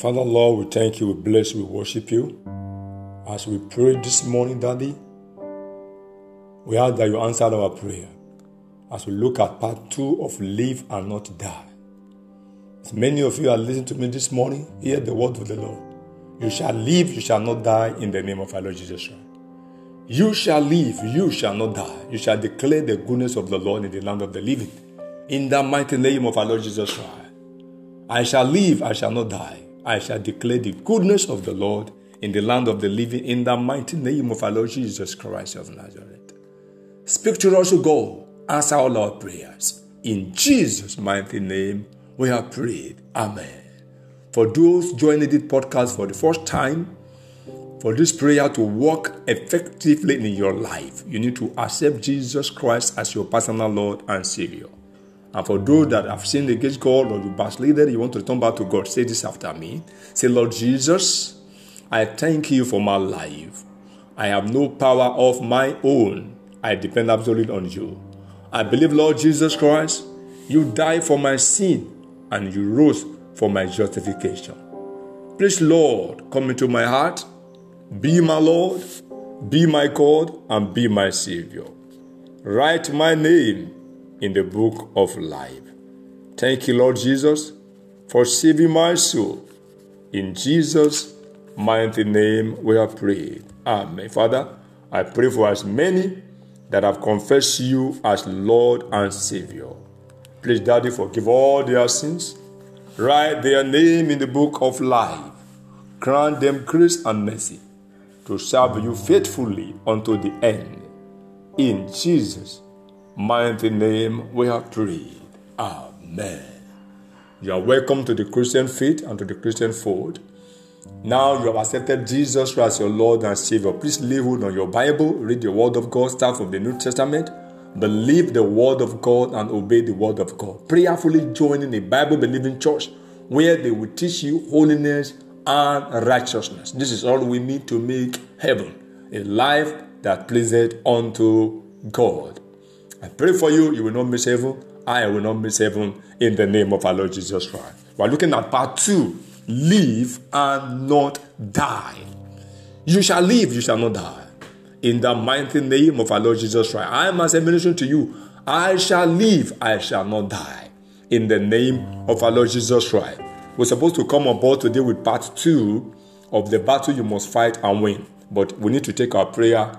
Father, Lord, we thank you, we bless, you, we worship you. As we pray this morning, Daddy, we ask that you answer our prayer. As we look at part two of Live and Not Die. As many of you are listening to me this morning, hear the word of the Lord. You shall live, you shall not die in the name of our Lord Jesus Christ. You shall live, you shall not die. You shall declare the goodness of the Lord in the land of the living. In the mighty name of our Lord Jesus Christ. I shall live, I shall not die. I shall declare the goodness of the Lord in the land of the living in the mighty name of our Lord Jesus Christ of Nazareth. Speak to us, O God. Answer all our prayers. In Jesus' mighty name, we have prayed. Amen. For those joining this podcast for the first time, for this prayer to work effectively in your life, you need to accept Jesus Christ as your personal Lord and Savior. And for those that have sinned against God or you backslided, you want to return back to God, say this after me. Say, Lord Jesus, I thank you for my life. I have no power of my own. I depend absolutely on you. I believe, Lord Jesus Christ, you died for my sin and you rose for my justification. Please, Lord, come into my heart. Be my Lord, be my God, and be my Savior. Write my name in the book of life. Thank you, Lord Jesus, for saving my soul. In Jesus' mighty name we have prayed. Amen. Father, I pray for as many that have confessed you as Lord and Savior. Please, Daddy, forgive all their sins. Write their name in the book of life. Grant them grace and mercy to serve you faithfully unto the end. In Jesus' mighty name we have prayed. Amen. You are welcome to the Christian faith and to the Christian fold. Now you have accepted Jesus as your Lord and Savior. Please live on your Bible, read the Word of God, start from the New Testament, believe the Word of God, and obey the Word of God. Prayerfully join in a Bible believing church where they will teach you holiness and righteousness. This is all we need to make heaven a life that pleaseth unto God. I pray for you, you will not miss heaven. I will not miss heaven in the name of our Lord Jesus Christ. We're looking at part two live and not die. You shall live, you shall not die. In the mighty name of our Lord Jesus Christ, I am as a minister to you. I shall live, I shall not die. In the name of our Lord Jesus Christ. We're supposed to come on board today with part two of the battle you must fight and win. But we need to take our prayer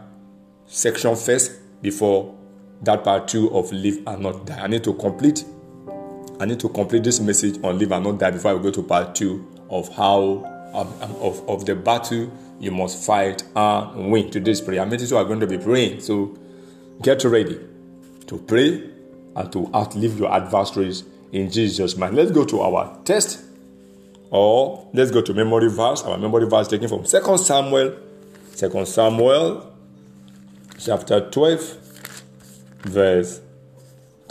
section first before that part two of live and not die. I need to complete. I need to complete this message on live and not die before I go to part two of how um, um, of, of the battle you must fight and win. Today's prayer messages are going to be praying. So get ready to pray and to outlive your adversaries in Jesus' mind. Let's go to our test, or let's go to memory verse. Our memory verse taken from Second Samuel, Second Samuel, chapter twelve verse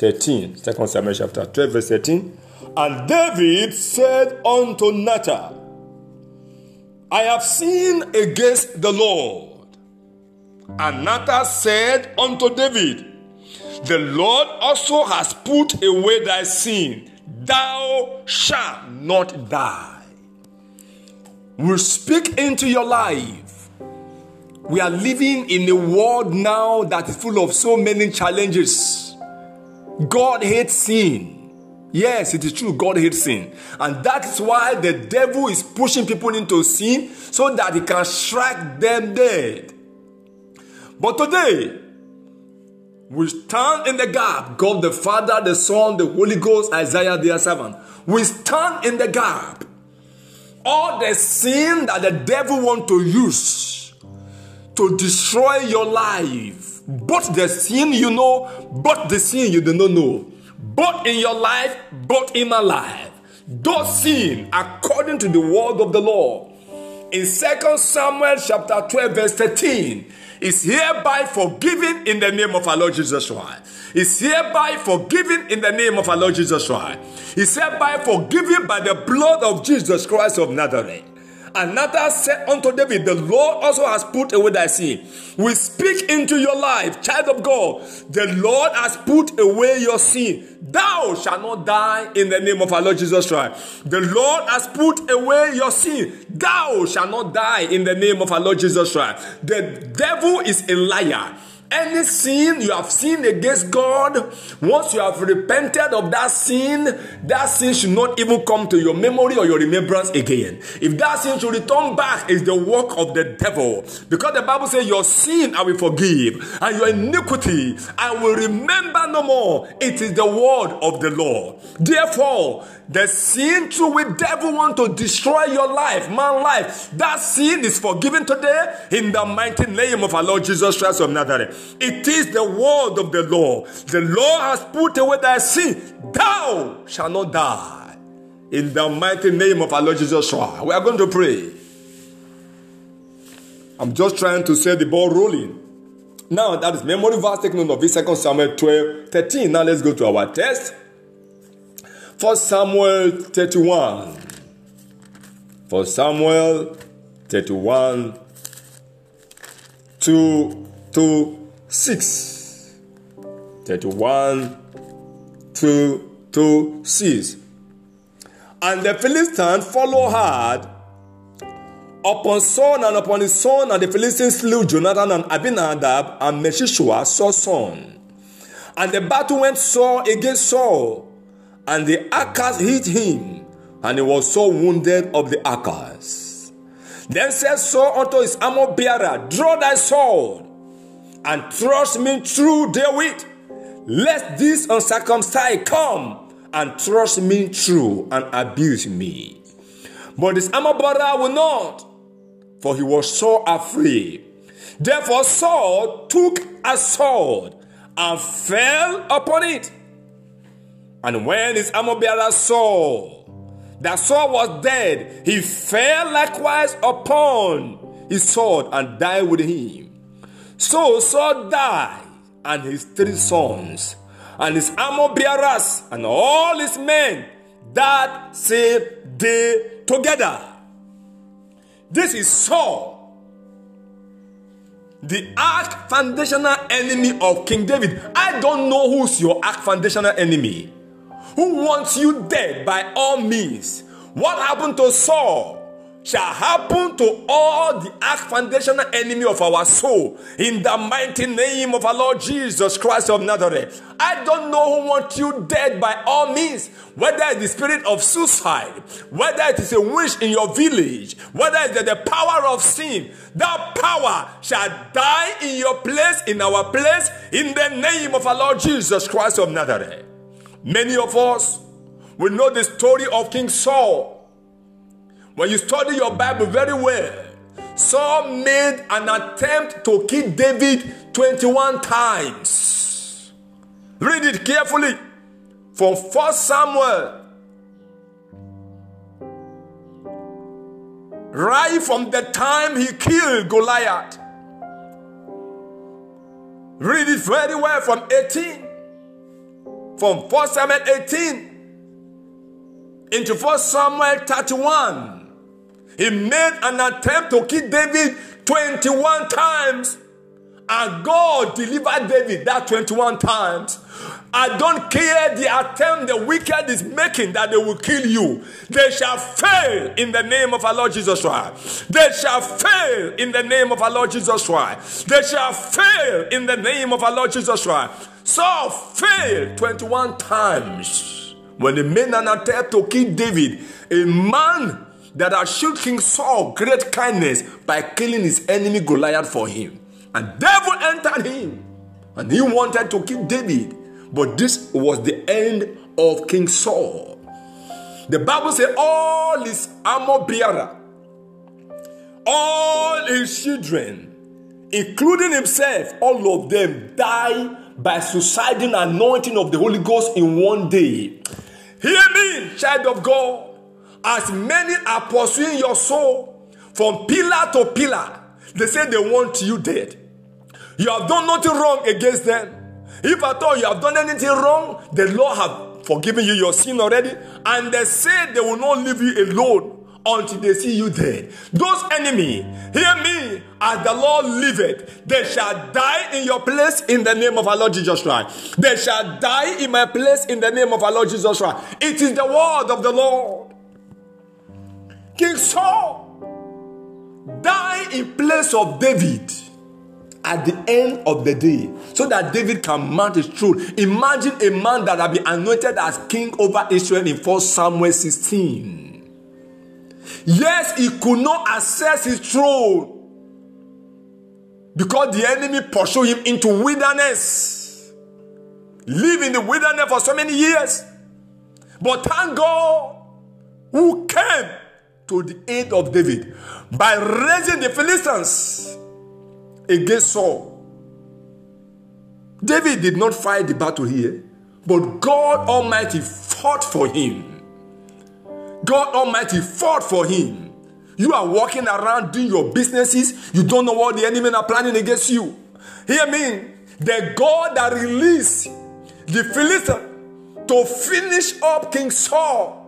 13. 2 Samuel chapter 12, verse 13. And David said unto Nathan, I have sinned against the Lord. And Nathan said unto David, The Lord also has put away thy sin. Thou shalt not die. We speak into your life. We are living in a world now that is full of so many challenges. God hates sin. Yes, it is true. God hates sin. And that is why the devil is pushing people into sin so that he can strike them dead. But today, we stand in the gap. God the Father, the Son, the Holy Ghost, Isaiah, their servant. We stand in the gap. All the sin that the devil want to use to destroy your life, both the sin you know, both the sin you do not know, both in your life, both in my life. Those sin according to the word of the Lord. In 2 Samuel chapter 12, verse 13, is hereby forgiven in the name of our Lord Jesus Christ. Is hereby forgiven in the name of our Lord Jesus Christ. Is hereby forgiven by the blood of Jesus Christ of Nazareth. Another said unto David, The Lord also has put away thy sin. We speak into your life, child of God. The Lord has put away your sin. Thou shalt not die in the name of our Lord Jesus Christ. The Lord has put away your sin. Thou shalt not die in the name of our Lord Jesus Christ. The devil is a liar. Any sin you have sinned against God, once you have repented of that sin, that sin should not even come to your memory or your remembrance again. If that sin should return back, it's the work of the devil. Because the Bible says, Your sin I will forgive, and your iniquity I will remember no more. It is the word of the Lord. Therefore, the sin through which devil want to destroy your life, man life, that sin is forgiven today in the mighty name of our Lord Jesus Christ of Nazareth. It is the word of the Lord. The Lord has put away thy sin. Thou shalt not die. In the mighty name of our Lord Jesus Christ. We are going to pray. I'm just trying to set the ball rolling. Now that is memory verse taken note of it, 2 Samuel 12, 13. Now let's go to our text. For Samuel 31. For Samuel 31 to, to 6. 31 to, to 6. And the Philistines followed hard upon Saul and upon his son, and the Philistines slew Jonathan and Abinadab and Meshishua, Saul's son. And the battle went sore against Saul and the Archers hit him, and he was so wounded of the Archers. Then said Saul unto his armor bearer, Draw thy sword, and thrust me through therewith, lest this uncircumcised come and thrust me through and abuse me. But his armor bearer will not, for he was so afraid. Therefore Saul took a sword and fell upon it and when his armor bearer saw that Saul was dead, he fell likewise upon his sword and died with him. So Saul died, and his three sons, and his armor bearers, and all his men that same day together. This is Saul, the arch foundational enemy of King David. I don't know who's your arch foundational enemy who wants you dead by all means. What happened to Saul shall happen to all the arch foundational enemy of our soul in the mighty name of our Lord Jesus Christ of Nazareth. I don't know who wants you dead by all means, whether it's the spirit of suicide, whether it is a witch in your village, whether it's the power of sin, that power shall die in your place, in our place, in the name of our Lord Jesus Christ of Nazareth. Many of us will know the story of King Saul. When you study your Bible very well, Saul made an attempt to kill David 21 times. Read it carefully from 1 Samuel. Right from the time he killed Goliath. Read it very well from 18 from 1 Samuel 18 into 1 Samuel 31. He made an attempt to kill David 21 times. And God delivered David that 21 times. I don't care the attempt the wicked is making that they will kill you. They shall fail in the name of our Lord Jesus Christ. They shall fail in the name of our Lord Jesus Christ. They shall fail in the name of our Lord Jesus Christ. Saul failed 21 times when he made an attempt to kill David, a man that had shown King Saul great kindness by killing his enemy Goliath for him. And devil entered him, and he wanted to kill David. But this was the end of King Saul. The Bible says all his armor bearer, all his children, including himself, all of them died by suiciding anointing of the Holy Ghost in one day. Hear me, child of God. As many are pursuing your soul from pillar to pillar, they say they want you dead. You have done nothing wrong against them. If at all you have done anything wrong, the Lord have forgiven you your sin already, and they say they will not leave you alone until they see you dead. Those enemy, hear me, as the Lord liveth, they shall die in your place in the name of our Lord Jesus Christ. They shall die in my place in the name of our Lord Jesus Christ. It is the word of the Lord. King Saul died in place of David at the end of the day so that David can mount his throne. Imagine a man that had been anointed as king over Israel in 1 Samuel 16. Yes, he could not access his throne because the enemy pursued him into wilderness. Live in the wilderness for so many years. But thank God who came to the aid of David by raising the Philistines against Saul. David did not fight the battle here, but God Almighty fought for him. God Almighty fought for him. You are walking around doing your businesses. You don't know what the enemy are planning against you. Hear me. The God that released the Philistine to finish up King Saul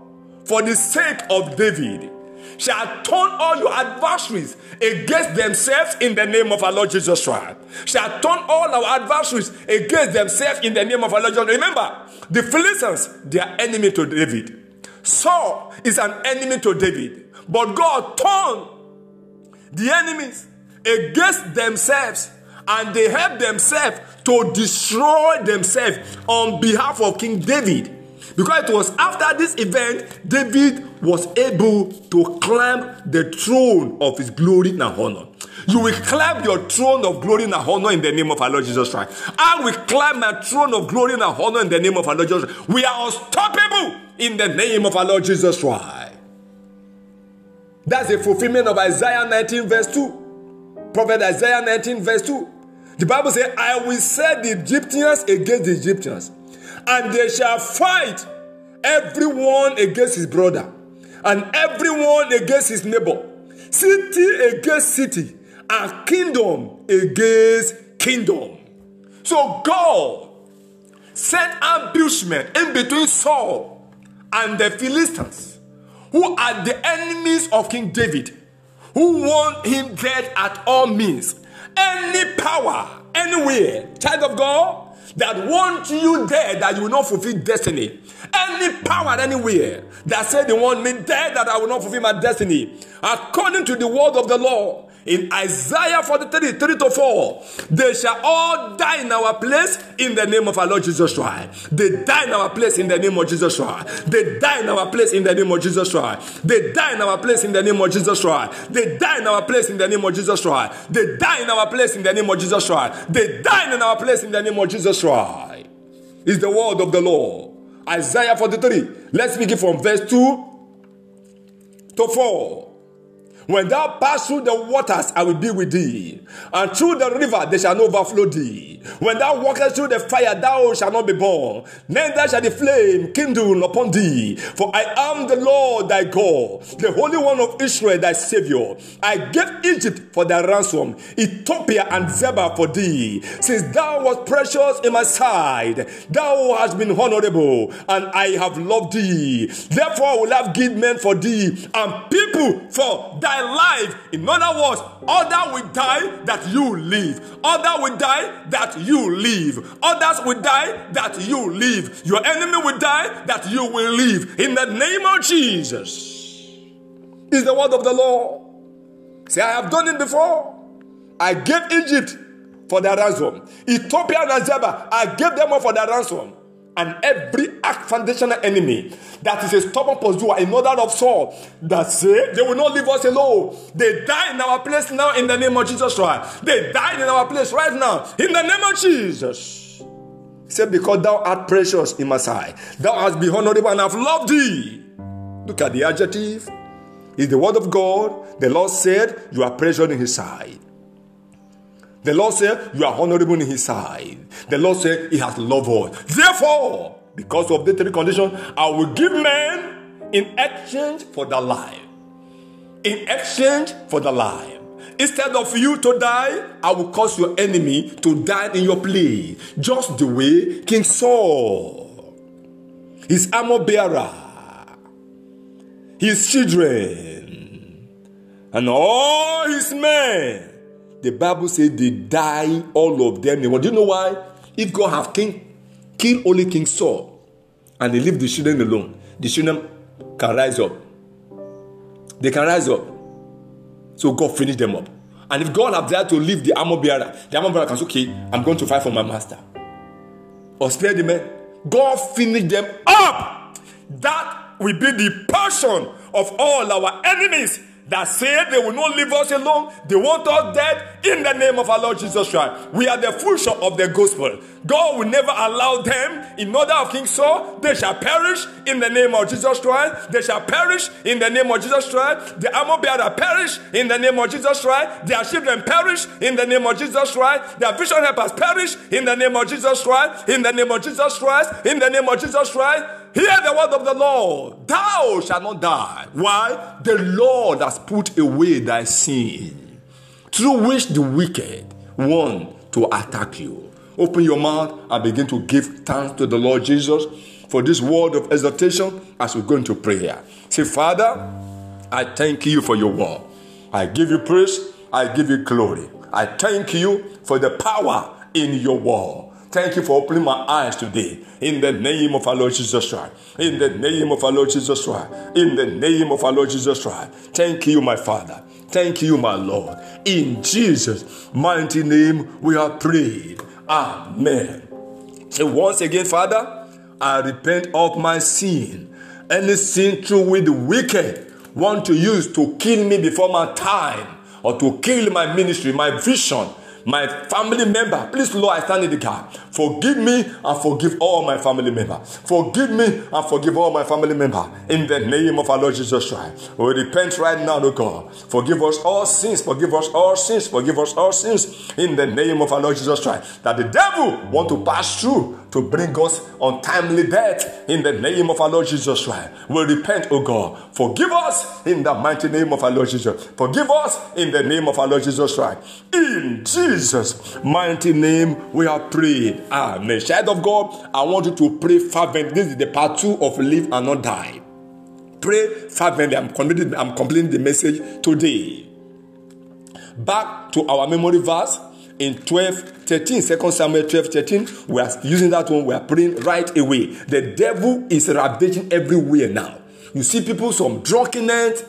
for the sake of David shall turn all your adversaries against themselves in the name of our Lord Jesus Christ. Shall turn all our adversaries against themselves in the name of our Lord Jesus. Remember, the Philistines, they are enemy to David. Saul is an enemy to David, but God turned the enemies against themselves and they helped themselves to destroy themselves on behalf of King David. Because it was after this event, David was able to climb the throne of his glory and honor. You will climb your throne of glory and honor in the name of our Lord Jesus Christ. I will climb my throne of glory and honor in the name of our Lord Jesus Christ. We are unstoppable in the name of our Lord Jesus Christ. That's a fulfillment of Isaiah 19, verse 2. Prophet Isaiah 19, verse 2. The Bible says, I will set the Egyptians against the Egyptians, and they shall fight everyone against his brother, and everyone against his neighbor, city against city, and kingdom against kingdom. So God set ambushment in between Saul and the Philistines, who are the enemies of King David, who want him dead at all means. Any power, anywhere, child of God, that want you dead that you will not fulfill destiny. Any power anywhere that said they want me dead that I will not fulfill my destiny. According to the word of the Lord, in Isaiah 43, 3 to 4, they shall all die in our place in the name of our Lord Jesus Christ. They die in our place in the name of Jesus Christ. They die in our place in the name of Jesus Christ. They die in our place in the name of Jesus Christ. They die in our place in the name of Jesus Christ. They die in our place in the name of Jesus Christ. They die in our place in the name of Jesus Christ. Is the word of the Lord. Isaiah 43. Let's begin from verse 2 to 4. When thou pass through the waters, I will be with thee. And through the river, they shall not overflow thee. When thou walkest through the fire, thou shalt not be burned. Neither shall the flame kindle upon thee. For I am the Lord thy God, the Holy One of Israel, thy Savior. I gave Egypt for thy ransom, Ethiopia and Seba for thee. Since thou wast precious in my sight, thou hast been honorable, and I have loved thee. Therefore, I will have good men for thee, and people for thy life. In other words, other will die that you live. Other will die that you live. Others will die that you live. Your enemy will die that you will live. In the name of Jesus. Is the word of the Lord. Say, I have done it before. I gave Egypt for their ransom. Ethiopia and Seba, I gave them up for their ransom and every act foundational enemy that is a stubborn pursuer in order of Saul that say they will not leave us alone. They die in our place now in the name of Jesus Christ. They die in our place right now in the name of Jesus. Say because thou art precious in my sight, thou hast been honorable and I've loved thee. Look at the adjective. Is the word of God. The Lord said, You are precious in his sight. The Lord said, You are honorable in his sight. The Lord said, He has loved us. Therefore, because of the three conditions, I will give men in exchange for the life. In exchange for the life. Instead of you to die, I will cause your enemy to die in your place. Just the way King Saul, his armor bearer, his children, and all his men. The Bible says they die, all of them. Do you know why? If God have king, kill only King Saul, and they leave the children alone, the children can rise up. They can rise up. So God finish them up. And if God have dared to leave the armor bearer, the armor bearer can say, okay, I'm going to fight for my master. Or spare the men. God finish them up. That will be the portion of all our enemies that say they will not leave us alone. They want us dead in the name of our Lord Jesus Christ. We are the full shop of the gospel. God will never allow them in order of King Saul. They shall perish in the name of Jesus Christ. They shall perish in the name of Jesus Christ. The armor bearer perish in the name of Jesus Christ. Their children perish in the name of Jesus Christ. Their vision helpers perish in the name of Jesus Christ. In the name of Jesus Christ. In the name of Jesus Christ. Hear the word of the Lord. Thou shalt not die. Why? The Lord has put away thy sin, through which the wicked want to attack you. Open your mouth and begin to give thanks to the Lord Jesus for this word of exhortation as we go into prayer. Say, Father, I thank you for your word. I give you praise. I give you glory. I thank you for the power in your word. Thank you for opening my eyes today. In the name of our Lord Jesus Christ. In the name of our Lord Jesus Christ. In the name of our Lord Jesus Christ. Thank you, my Father. Thank you, my Lord. In Jesus' mighty name, we are prayed. Amen. So once again, Father, I repent of my sin. Any sin through which the wicked want to use to kill me before my time or to kill my ministry, my vision, my family member. Please, Lord, I stand in the gap. Forgive me and forgive all my family member. Forgive me and forgive all my family member. In the name of our Lord Jesus Christ. We repent right now, O God. Forgive us all sins. Forgive us all sins. Forgive us all sins. In the name of our Lord Jesus Christ. That the devil want to pass through to bring us untimely death in the name of our Lord Jesus Christ. We repent, O God. Forgive us in the mighty name of our Lord Jesus. Forgive us in the name of our Lord Jesus Christ. In Jesus' mighty name, we are prayed. Amen. Child of God, I want you to pray fervently. This is the part two of live and not die. Pray fervently. I'm completing, I'm completing the message today. Back to our memory verse in 12 13 2 samuel 12 13 we are using that one we are praying right away the devil is ravaging everywhere now you see people some drunkenness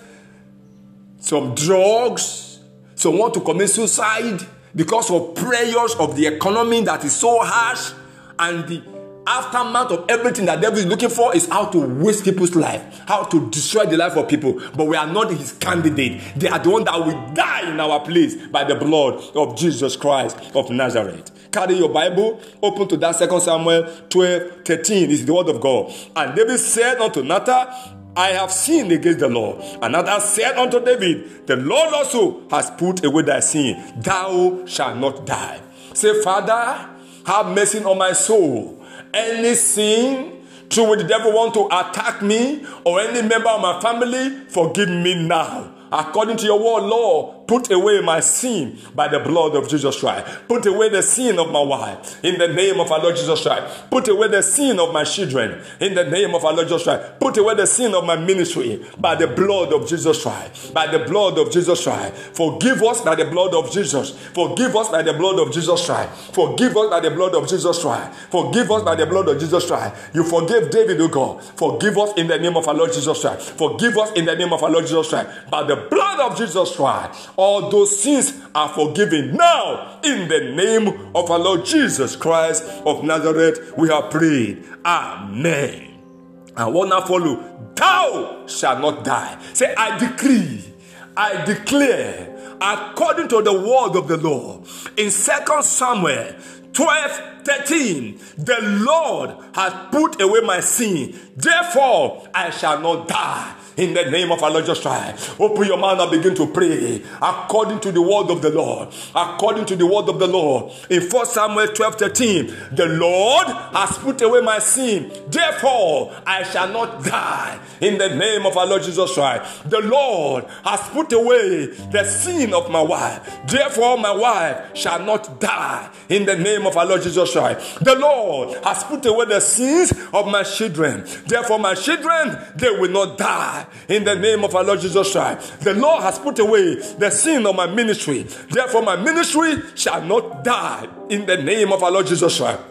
some drugs some want to commit suicide because of prayers of the economy that is so harsh and the aftermath of everything that devil is looking for is how to waste people's life, how to destroy the life of people. But we are not his candidate. They are the one that will die in our place by the blood of Jesus Christ of Nazareth. Carry your Bible, open to that second Samuel 12, 13. This is the word of God. And David said unto Nathan, I have sinned against the Lord. Nathan said unto David, The Lord also has put away thy sin. Thou shalt not die. Say, Father, have mercy on my soul any sin through which the devil want to attack me or any member of my family, forgive me now. According to your word, Lord, Put away my sin by the blood of Jesus Christ. Put away the sin of my wife in the name of our Lord Jesus Christ. Put away the sin of my children in the name of our Lord Jesus Christ. Put away the sin of my ministry by the blood of Jesus Christ. By the blood of Jesus Christ. Forgive us by the blood of Jesus. Forgive us by the blood of Jesus Christ. Forgive us by the blood of Jesus Christ. Forgive us by the blood of Jesus Christ. You forgave David, O God. Forgive us in the name of our Lord Jesus Christ. Forgive us in the name of our Lord Jesus Christ. By the blood of Jesus Christ all those sins are forgiven now in the name of our Lord Jesus Christ of Nazareth. We have prayed. Amen. And what now follow? Thou shalt not die. Say, I decree, I declare, according to the word of the Lord, in Second Samuel 12 13 the lord has put away my sin therefore i shall not die in the name of our Lord Jesus Christ. Open your mouth and begin to pray according to the word of the Lord. According to the word of the Lord. In 1 Samuel 12 13, the Lord has put away my sin. Therefore, I shall not die. In the name of our Lord Jesus Christ. The Lord has put away the sin of my wife. Therefore, my wife shall not die. In the name of our Lord Jesus Christ. The Lord has put away the sins of my children. Therefore, my children, they will not die in the name of our Lord Jesus Christ. The Lord has put away the sin of my ministry. Therefore, my ministry shall not die in the name of our Lord Jesus Christ.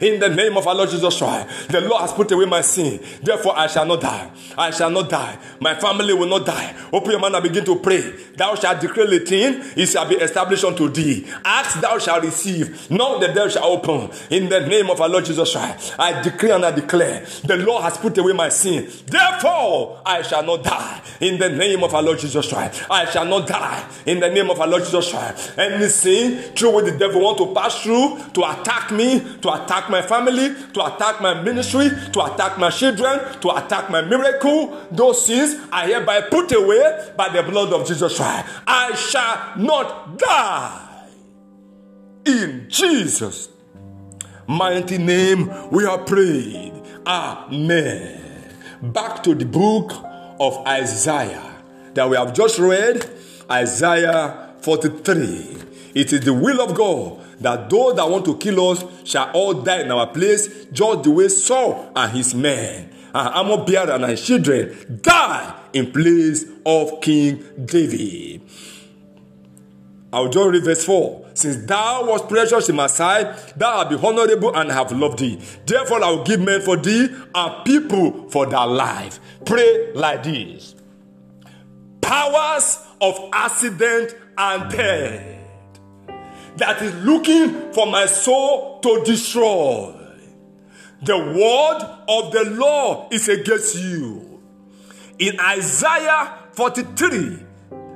In the name of our Lord Jesus Christ, the Lord has put away my sin. Therefore, I shall not die. I shall not die. My family will not die. Open your mouth and begin to pray. Thou shalt declare a thing, it shall be established unto thee. Ask, thou shalt receive. Knock, the door shall open. In the name of our Lord Jesus Christ, I declare and I declare, the Lord has put away my sin. Therefore, I shall not die. In the name of our Lord Jesus Christ, I shall not die. In the name of our Lord Jesus Christ, any sin through which the devil want to pass through to attack me, to attack my family, to attack my ministry, to attack my children, to attack my miracle. Those sins are hereby put away by the blood of Jesus Christ. I shall not die. In Jesus' mighty name, we are prayed. Amen. Back to the book of Isaiah that we have just read, Isaiah 43. It is the will of God that those that want to kill us shall all die in our place, just the way Saul and his men, and Amobiad and his children die in place of King David. I'll just read verse 4. Since thou was precious in my sight, thou art be honorable and have loved thee. Therefore, I will give men for thee and people for thy life. Pray like this Powers of accident and death that is looking for my soul to destroy. The word of the Lord is against you. In Isaiah 43,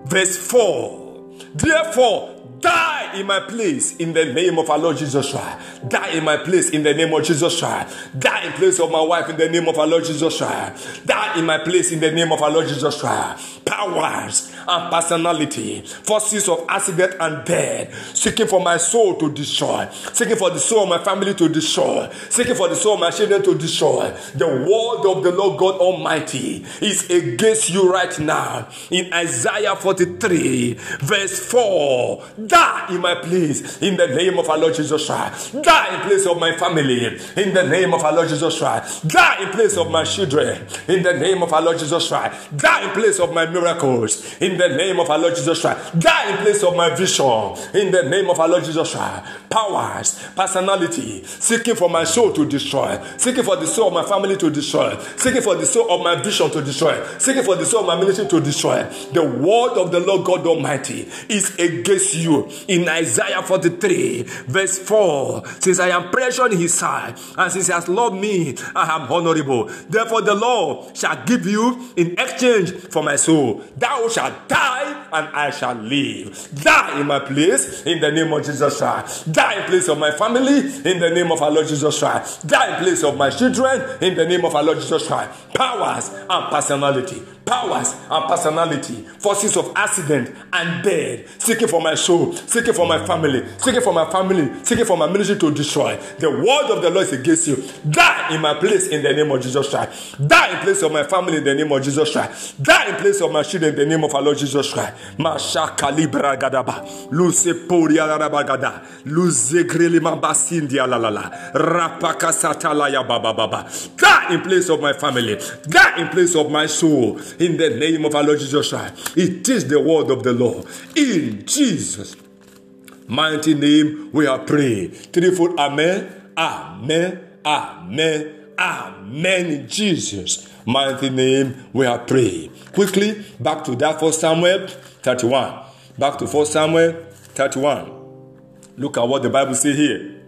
verse 4, therefore, die in my place in the name of our Lord Jesus Christ. Die in my place in the name of Jesus Christ. Die in place of my wife in the name of our Lord Jesus Christ. Die in my place in the name of our Lord Jesus Christ. Powers and personality, forces of accident and death, seeking for my soul to destroy, seeking for the soul of my family to destroy, seeking for the soul of my children to destroy. The word of the Lord God Almighty is against you right now. In Isaiah 43, verse 4, die in my place in the name of our Lord Jesus Christ. Die in place of my family in the name of our Lord Jesus Christ. Die in place of my children in the name of our Lord Jesus Christ. Die in place of my miracles in the name of our Lord Jesus Christ. Die in place of my vision in the name of our Lord Jesus Christ. Powers, personality, seeking for my soul to destroy, seeking for the soul of my family to destroy, seeking for the soul of my vision to destroy, seeking for the soul of my ministry to destroy. The word of the Lord God Almighty is against you. In Isaiah 43, verse 4, since I am precious in his sight, and since he has loved me, I am honorable. Therefore, the Lord shall give you in exchange for my soul. Thou shalt die, and I shall live. Die in my place in the name of Jesus Christ. Die in place of my family in the name of our Lord Jesus Christ. Die in place of my children in the name of our Lord Jesus Christ. Powers and personality powers and personality, forces of accident and death, seeking for my soul, seeking for my family, seeking for my family, seeking for my ministry to destroy. The word of the Lord is against you. Die in my place in the name of Jesus Christ. Die in place of my family in the name of Jesus Christ. Die in place of my children in the name of our Lord Jesus Christ. Mashaka libra gadaba, luce poria rabagada, luce greli mambasindia la la la, rapaka satala ya baba baba. Die in place of my family. Die in place of my soul in the name of our Lord Jesus Christ. It is the word of the Lord. In Jesus' mighty name, we are praying. Threefold Amen, Amen, Amen, Amen. In Jesus' mighty name, we are praying. Quickly, back to that for Samuel 31. Back to 1 Samuel 31. Look at what the Bible says here.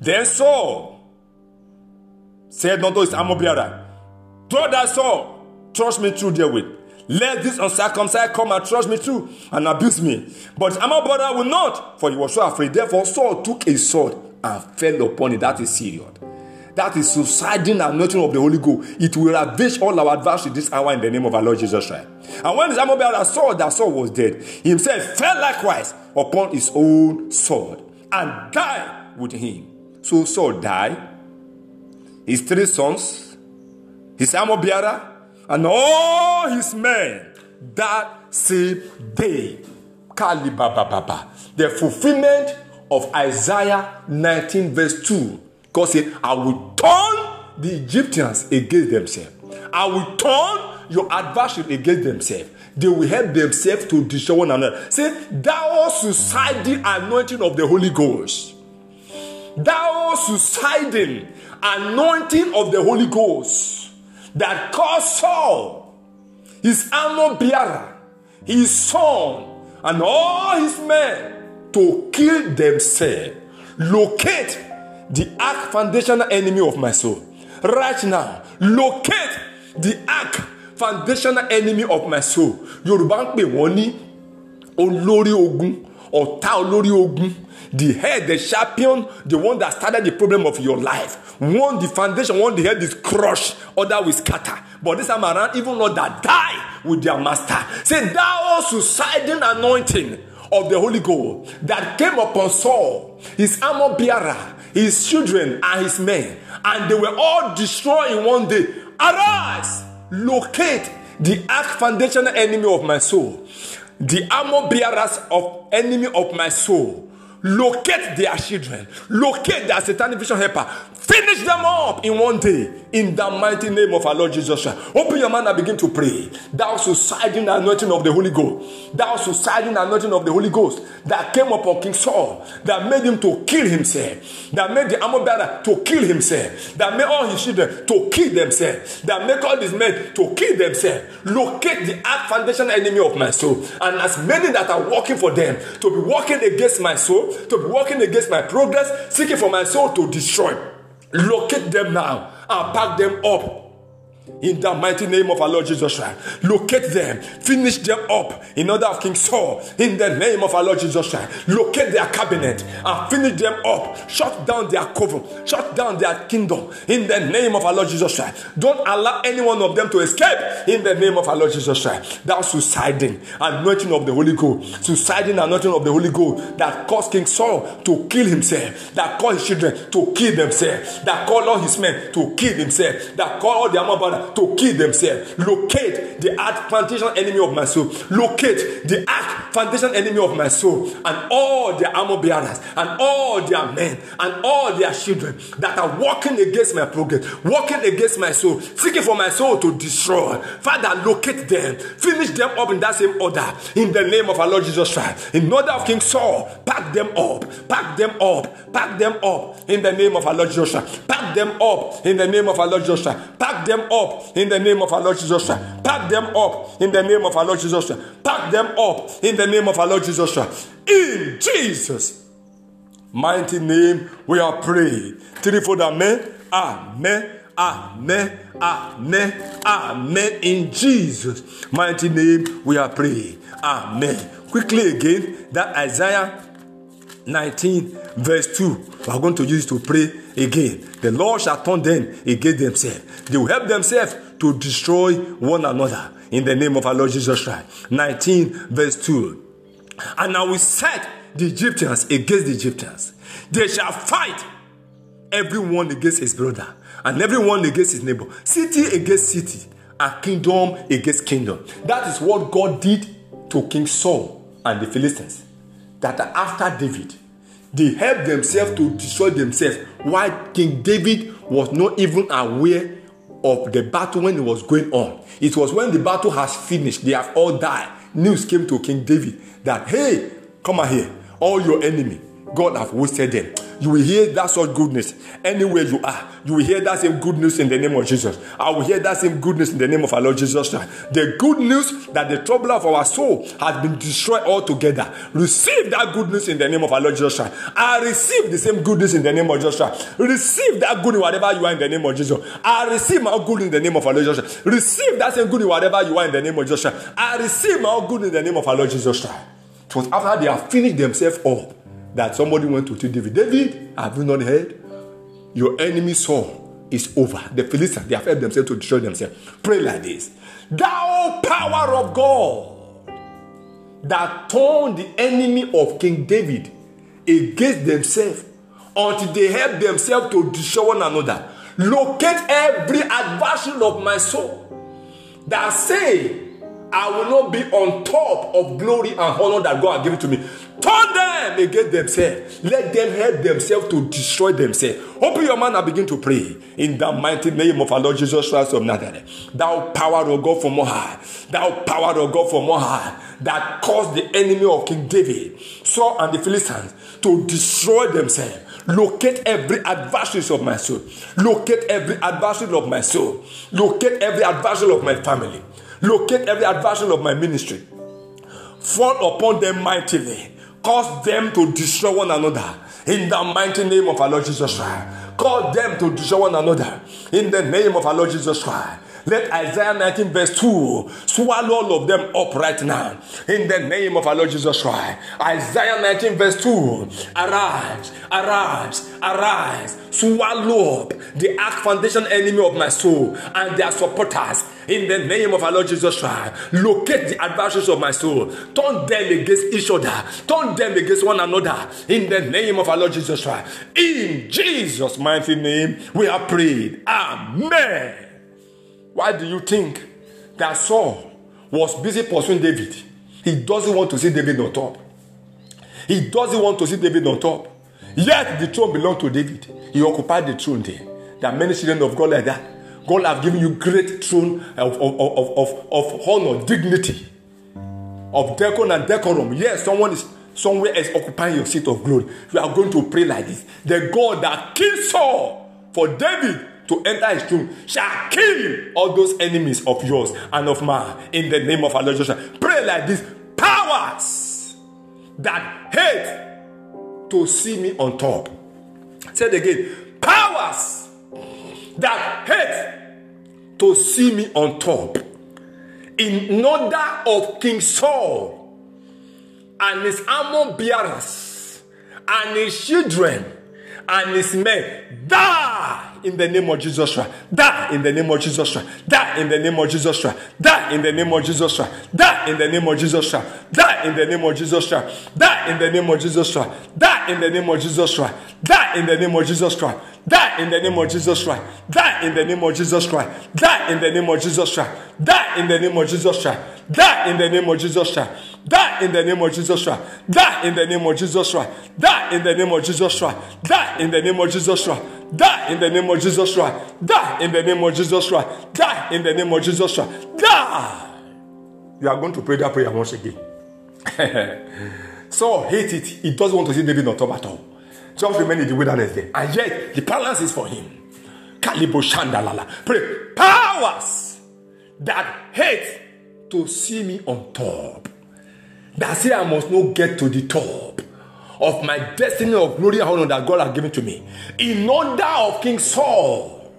Then Saul said unto his armor bearer, Throw that sword, trust me through therewith. Let this uncircumcised come and trust me too and abuse me. But armor brother will not, for he was so afraid. Therefore, Saul took a sword and fell upon it. That is serious. That is subsiding and nothing of the Holy Ghost. It will ravage all our adversary this hour in the name of our Lord Jesus Christ. And when armor saw that Saul was dead, he himself fell likewise upon his own sword and died with him. So Saul died. His three sons, his armor bearer, and all his men that same day. Kalibababa. The fulfillment of Isaiah 19, verse 2. God said, I will turn the Egyptians against themselves. I will turn your adversary against themselves. They will help themselves to destroy one another. Say, thou suicidal anointing of the Holy Ghost. Thou suicidal anointing of the Holy Ghost that caused Saul, his armor bearer, his son, and all his men to kill themselves. Locate the ark foundational enemy of my soul. Right now, locate the ark foundational enemy of my soul. Yorùbá ń pè wọ́n ní olórí ogun, ọ̀tá olórí ogun. The head, the champion, the one that started the problem of your life. One, the foundation, one, the head is crushed, other will scatter. But this time around, even Lord that die with their master. Say, thou suicidal anointing of the Holy Ghost that came upon Saul, his armor bearer, his children, and his men, and they were all destroyed in one day. Arise, locate the ark foundational enemy of my soul, the armor bearers of enemy of my soul locate their children, locate their satanic vision helper, finish them up in one day in the mighty name of our Lord Jesus Christ. Open your mouth and begin to pray. Thou suiciding anointing of the Holy Ghost, thou suiciding anointing of the Holy Ghost that came upon King Saul, that made him to kill himself, that made the armor bearer to kill himself, that made all his children to kill themselves, that made all these men to kill themselves. Locate the ark foundation enemy of my soul, and as many that are working for them to be working against my soul to be working against my progress, seeking for my soul to destroy. Locate them now and pack them up in the mighty name of our Lord Jesus Christ. Locate them, finish them up in order of King Saul. In the name of our Lord Jesus Christ. Locate their cabinet and finish them up. Shut down their cover, shut down their kingdom in the name of our Lord Jesus Christ. Don't allow any one of them to escape in the name of our Lord Jesus Christ. That suiciding, anointing of the Holy Ghost, suiciding, anointing of the Holy Ghost that caused King Saul to kill himself, that caused his children to kill themselves, that caused all his men to kill themselves, that caused all their to kill themselves. Locate the ark foundation enemy of my soul. Locate the ark foundation enemy of my soul and all their armor bearers and all their men and all their children that are working against my progress, working against my soul, seeking for my soul to destroy. Father, locate them, finish them up in that same order in the name of our Lord Jesus Christ. In order of King Saul, pack them up, pack them up, pack them up in the name of our Lord Christ. Pack them up in the name of our Lord Christ. Pack them up in the name of our Lord Jesus. Pack them up in the name of our Lord Jesus. Pack them up in the name of our Lord Jesus. In Jesus' mighty name, we are praying. Threefold amen. Amen. Amen. Amen. Amen. In Jesus' mighty name, we are praying. Amen. Quickly again, that Isaiah 19, verse 2. We are going to use to pray again. The Lord shall turn them against themselves. They will help themselves to destroy one another in the name of our Lord Jesus Christ. 19, verse 2. And I will set the Egyptians against the Egyptians. They shall fight everyone against his brother and everyone against his neighbor, city against city, and kingdom against kingdom. That is what God did to King Saul and the Philistines. That after David, they helped themselves to destroy themselves while King David was not even aware of the battle when it was going on. It was when the battle has finished, they have all died. News came to King David that, hey, come on here, all your enemy, God have wasted them. You will hear that such goodness anywhere you are. You will hear that same good news in the name of Jesus. I will hear that same goodness in the name of our Lord Jesus Christ. The good news that the trouble of our soul has been destroyed altogether. Receive that good news in the name of our Lord Jesus Christ. I receive the same good news in the name of Jesus Christ. Receive that good whatever you are in the name of Jesus. I receive my good in the name of our Lord Jesus Christ. Receive that same good whatever you are in the name of Jesus Christ. I receive my good in the name of our Lord Jesus Christ. It was after they have finished themselves up that somebody went to tell David, David, have you not heard? Your enemy Saul is over. The Philistines, they have helped themselves to destroy themselves. Pray like this. Thou power of God that turned the enemy of King David against themselves until they help themselves to destroy one another. Locate every adversary of my soul that say, I will not be on top of glory and honor that God has given to me. Turn them against themselves. Let them help themselves to destroy themselves. Open your mouth and begin to pray in the mighty name of our Lord Jesus Christ of Nazareth. Thou power of God from more high, thou power of God from more high, that caused the enemy of King David, Saul, and the Philistines to destroy themselves. Locate every adversary of my soul. Locate every adversary of my soul. Locate every adversary of my family. Locate every adversary of my ministry. Fall upon them mightily. Cause them to destroy one another. In the mighty name of our Lord Jesus Christ. Cause them to destroy one another. In the name of our Lord Jesus Christ. Let Isaiah 19 verse 2 swallow all of them up right now. In the name of our Lord Jesus Christ. Isaiah 19 verse 2. Arise, arise, arise. Swallow up the ark foundation enemy of my soul and their supporters. In the name of our Lord Jesus Christ. Locate the adversaries of my soul. Turn them against each other. Turn them against one another. In the name of our Lord Jesus Christ. In Jesus' mighty name, we have prayed. Amen. Why do you think that Saul was busy pursuing David? He doesn't want to see David on top. He doesn't want to see David on top. Yet the throne belonged to David. He occupied the throne there. There are many children of God like that. God have given you great throne of, of, of, of, of honor, dignity, of decorum and decorum. Yes, someone is somewhere is occupying your seat of glory. You are going to pray like this. The God that killed Saul for David to enter his tomb shall kill all those enemies of yours and of mine in the name of our Lord Jesus. Pray like this powers that hate to see me on top. Say it again powers that hate to see me on top. In order of King Saul and his armor bearers and his children and his men die in the name of Jesus Christ. Die in the name of Jesus Christ. Die in the name of Jesus Christ. Die in the name of Jesus Christ. Die in the name of Jesus Christ. Die in the name of Jesus Christ. Die in the name of Jesus Christ. Die in the name of Jesus Christ. Die in the name of Jesus Christ. Die in the name of Jesus Christ. Die in the name of Jesus Christ. Die in the name of Jesus Christ. Die in the name of Jesus Christ. Die in the name of Jesus Christ. Die in the name of Jesus Christ. Die in the name of Jesus Christ. Die in the name of Jesus Christ. Die in the name of Jesus Christ. Die in the name of Jesus Christ. Die in the name of Jesus Christ. Die in the name of Jesus Christ. Die. You are going to pray that prayer once again. so hate it. He doesn't want to see David on top at all. Just remain in the wilderness there. And yet the balance is for him. Kalibo Shandalala. Pray. Powers that hate to see me on top. That say I must not get to the top of my destiny of glory and honor that God has given to me. In order of King Saul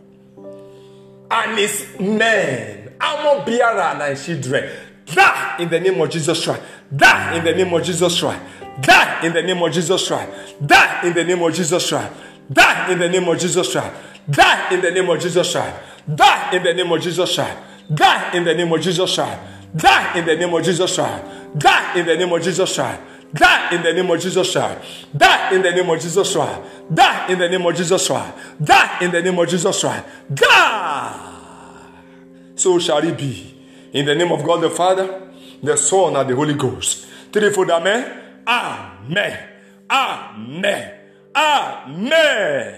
and his men, armor bearer and children. Die in the name of Jesus Christ. Die in the name of Jesus Christ. Die in the name of Jesus Christ. Die in the name of Jesus Christ. Die in the name of Jesus Christ. Die in the name of Jesus Christ. Die in the name of Jesus Christ. Die in the name of Jesus Christ. Die in the name of Jesus Christ. Die in the name of Jesus Christ. Die in the name of Jesus Christ. Die in the name of Jesus Christ. Die in the name of Jesus Christ. Die in the name of Jesus Christ. Die. So shall it be. In the name of God the Father, the Son, and the Holy Ghost. Threefold Amen. Amen. Amen. Amen.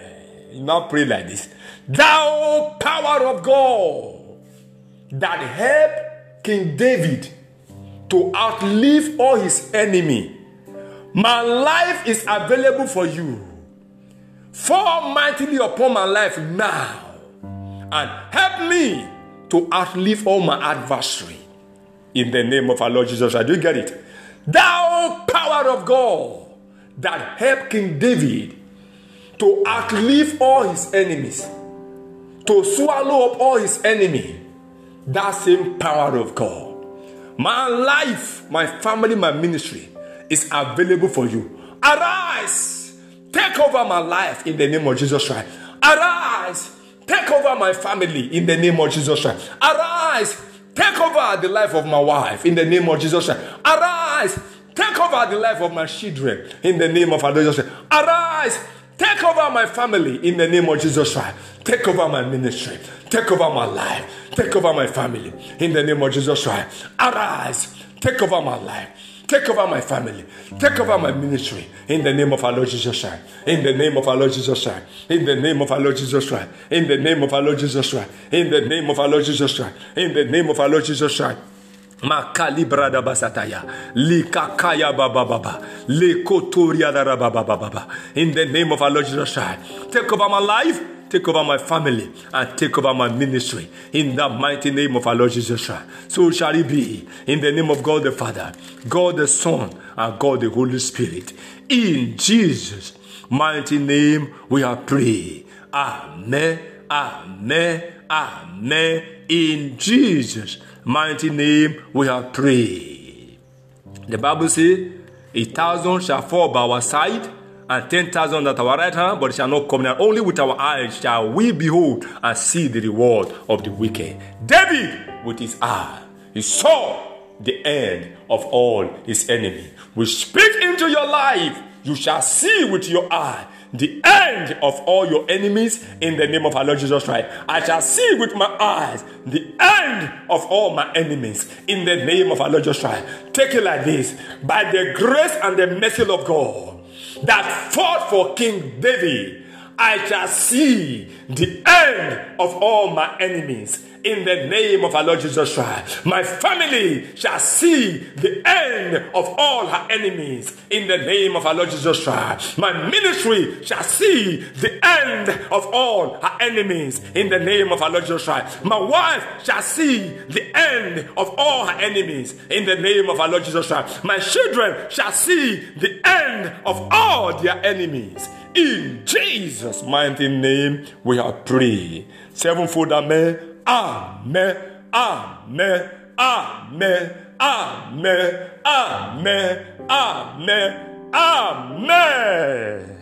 You now pray like this. Thou power of God that help King David to outlive all his enemy. My life is available for you. Fall mightily upon my life now and help me to outlive all my adversary. In the name of our Lord Jesus Christ. Do get it? Thou power of God that helped King David to outlive all his enemies, to swallow up all his enemy. That same power of God. My life, my family, my ministry is available for you. Arise, take over my life in the name of Jesus Christ. Arise, take over my family in the name of Jesus Christ. Arise, take over the life of my wife in the name of Jesus Christ. Arise, take over the life of my children in the name of Jesus Christ. Arise, take over my family in the name of Jesus Christ. Take over my ministry. Take over my life. Take over my family in the name of Jesus Christ. Arise, take over my life. Take over my family. Take over my ministry. In the name of our Lord Jesus Christ. In the name of our Lord Jesus Christ. In the name of our Lord Jesus Christ. In the name of our Lord Jesus Christ. In the name of our Lord Jesus Christ. In the name of our Lord Jesus Christ. Makali brada basataya, likakaya baba baba, lekotoria dara baba baba. In the name of our Lord Jesus Christ, take over my life, take over my family, and take over my ministry. In the mighty name of our Lord Jesus Christ, so shall it be. In the name of God the Father, God the Son, and God the Holy Spirit. In Jesus' mighty name, we are praying. Amen. Amen. Amen. In Jesus' mighty name we have prayed. The Bible says, A thousand shall fall by our side, and ten thousand at our right hand, but shall not come near. Only with our eyes shall we behold and see the reward of the wicked. David, with his eye, he saw the end of all his enemy. We speak into your life. You shall see with your eye the end of all your enemies in the name of our Lord Jesus Christ. I shall see with my eyes the end of all my enemies in the name of our Lord Jesus Christ. Take it like this by the grace and the mercy of God that fought for King David. I shall see the end of all my enemies in the name of our Lord Jesus Christ. My family shall see the end of all her enemies in the name of our Lord Jesus Christ. My ministry shall see the end of all her enemies in the name of our Lord Jesus Christ. My wife shall see the end of all her enemies in the name of our Lord Jesus Christ. My children shall see the end of all their enemies. In Jesus' mighty name, we have prayed. Sevenfold Amen. Amen. Amen. Amen. Amen. Amen. Amen. Amen.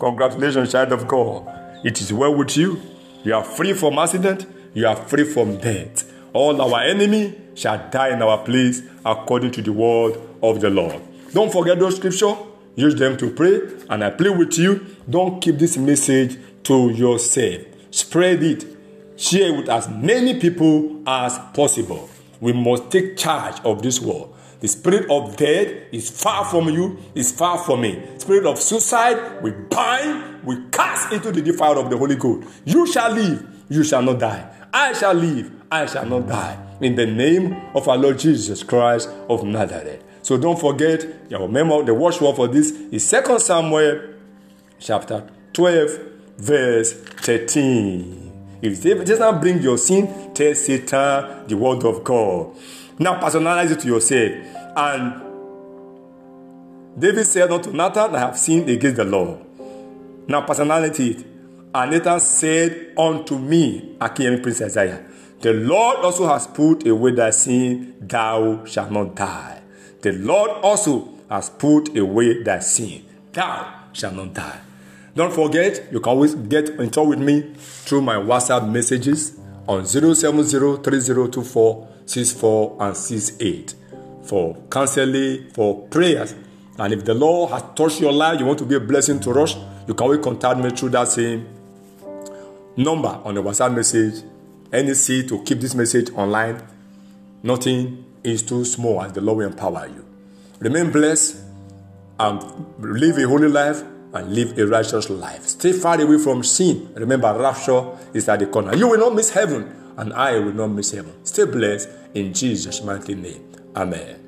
Congratulations, child of God. It is well with you. You are free from accident. You are free from death. All our enemy shall die in our place according to the word of the Lord. Don't forget those scriptures. Use them to pray. And I pray with you. Don't keep this message to yourself. Spread it share with as many people as possible. We must take charge of this world. The spirit of death is far from you, is far from me. Spirit of suicide, we bind, we cast into the fire of the Holy Ghost. You shall live, you shall not die. I shall live, I shall not die. In the name of our Lord Jesus Christ of Nazareth. So don't forget, your remember the watchword for this is 2 Samuel chapter 12, verse 13. If does not bring your sin, tell Satan the word of God. Now personalize it to yourself. And David said unto Nathan, I have sinned against the Lord. Now personality it. And Nathan said unto me, Akiyemi Prince Isaiah, the Lord also has put away thy sin, thou shalt not die. The Lord also has put away thy sin, thou shalt not die. Don't forget, you can always get in touch with me through my WhatsApp messages on 070 and 68 for counseling, for prayers. And if the Lord has touched your life, you want to be a blessing to us, you can always contact me through that same number on the WhatsApp message. Any seed to keep this message online, nothing is too small as the Lord will empower you. Remain blessed and live a holy life and live a righteous life. Stay far away from sin. Remember, rapture is at the corner. You will not miss heaven, and I will not miss heaven. Stay blessed in Jesus' mighty name. Amen.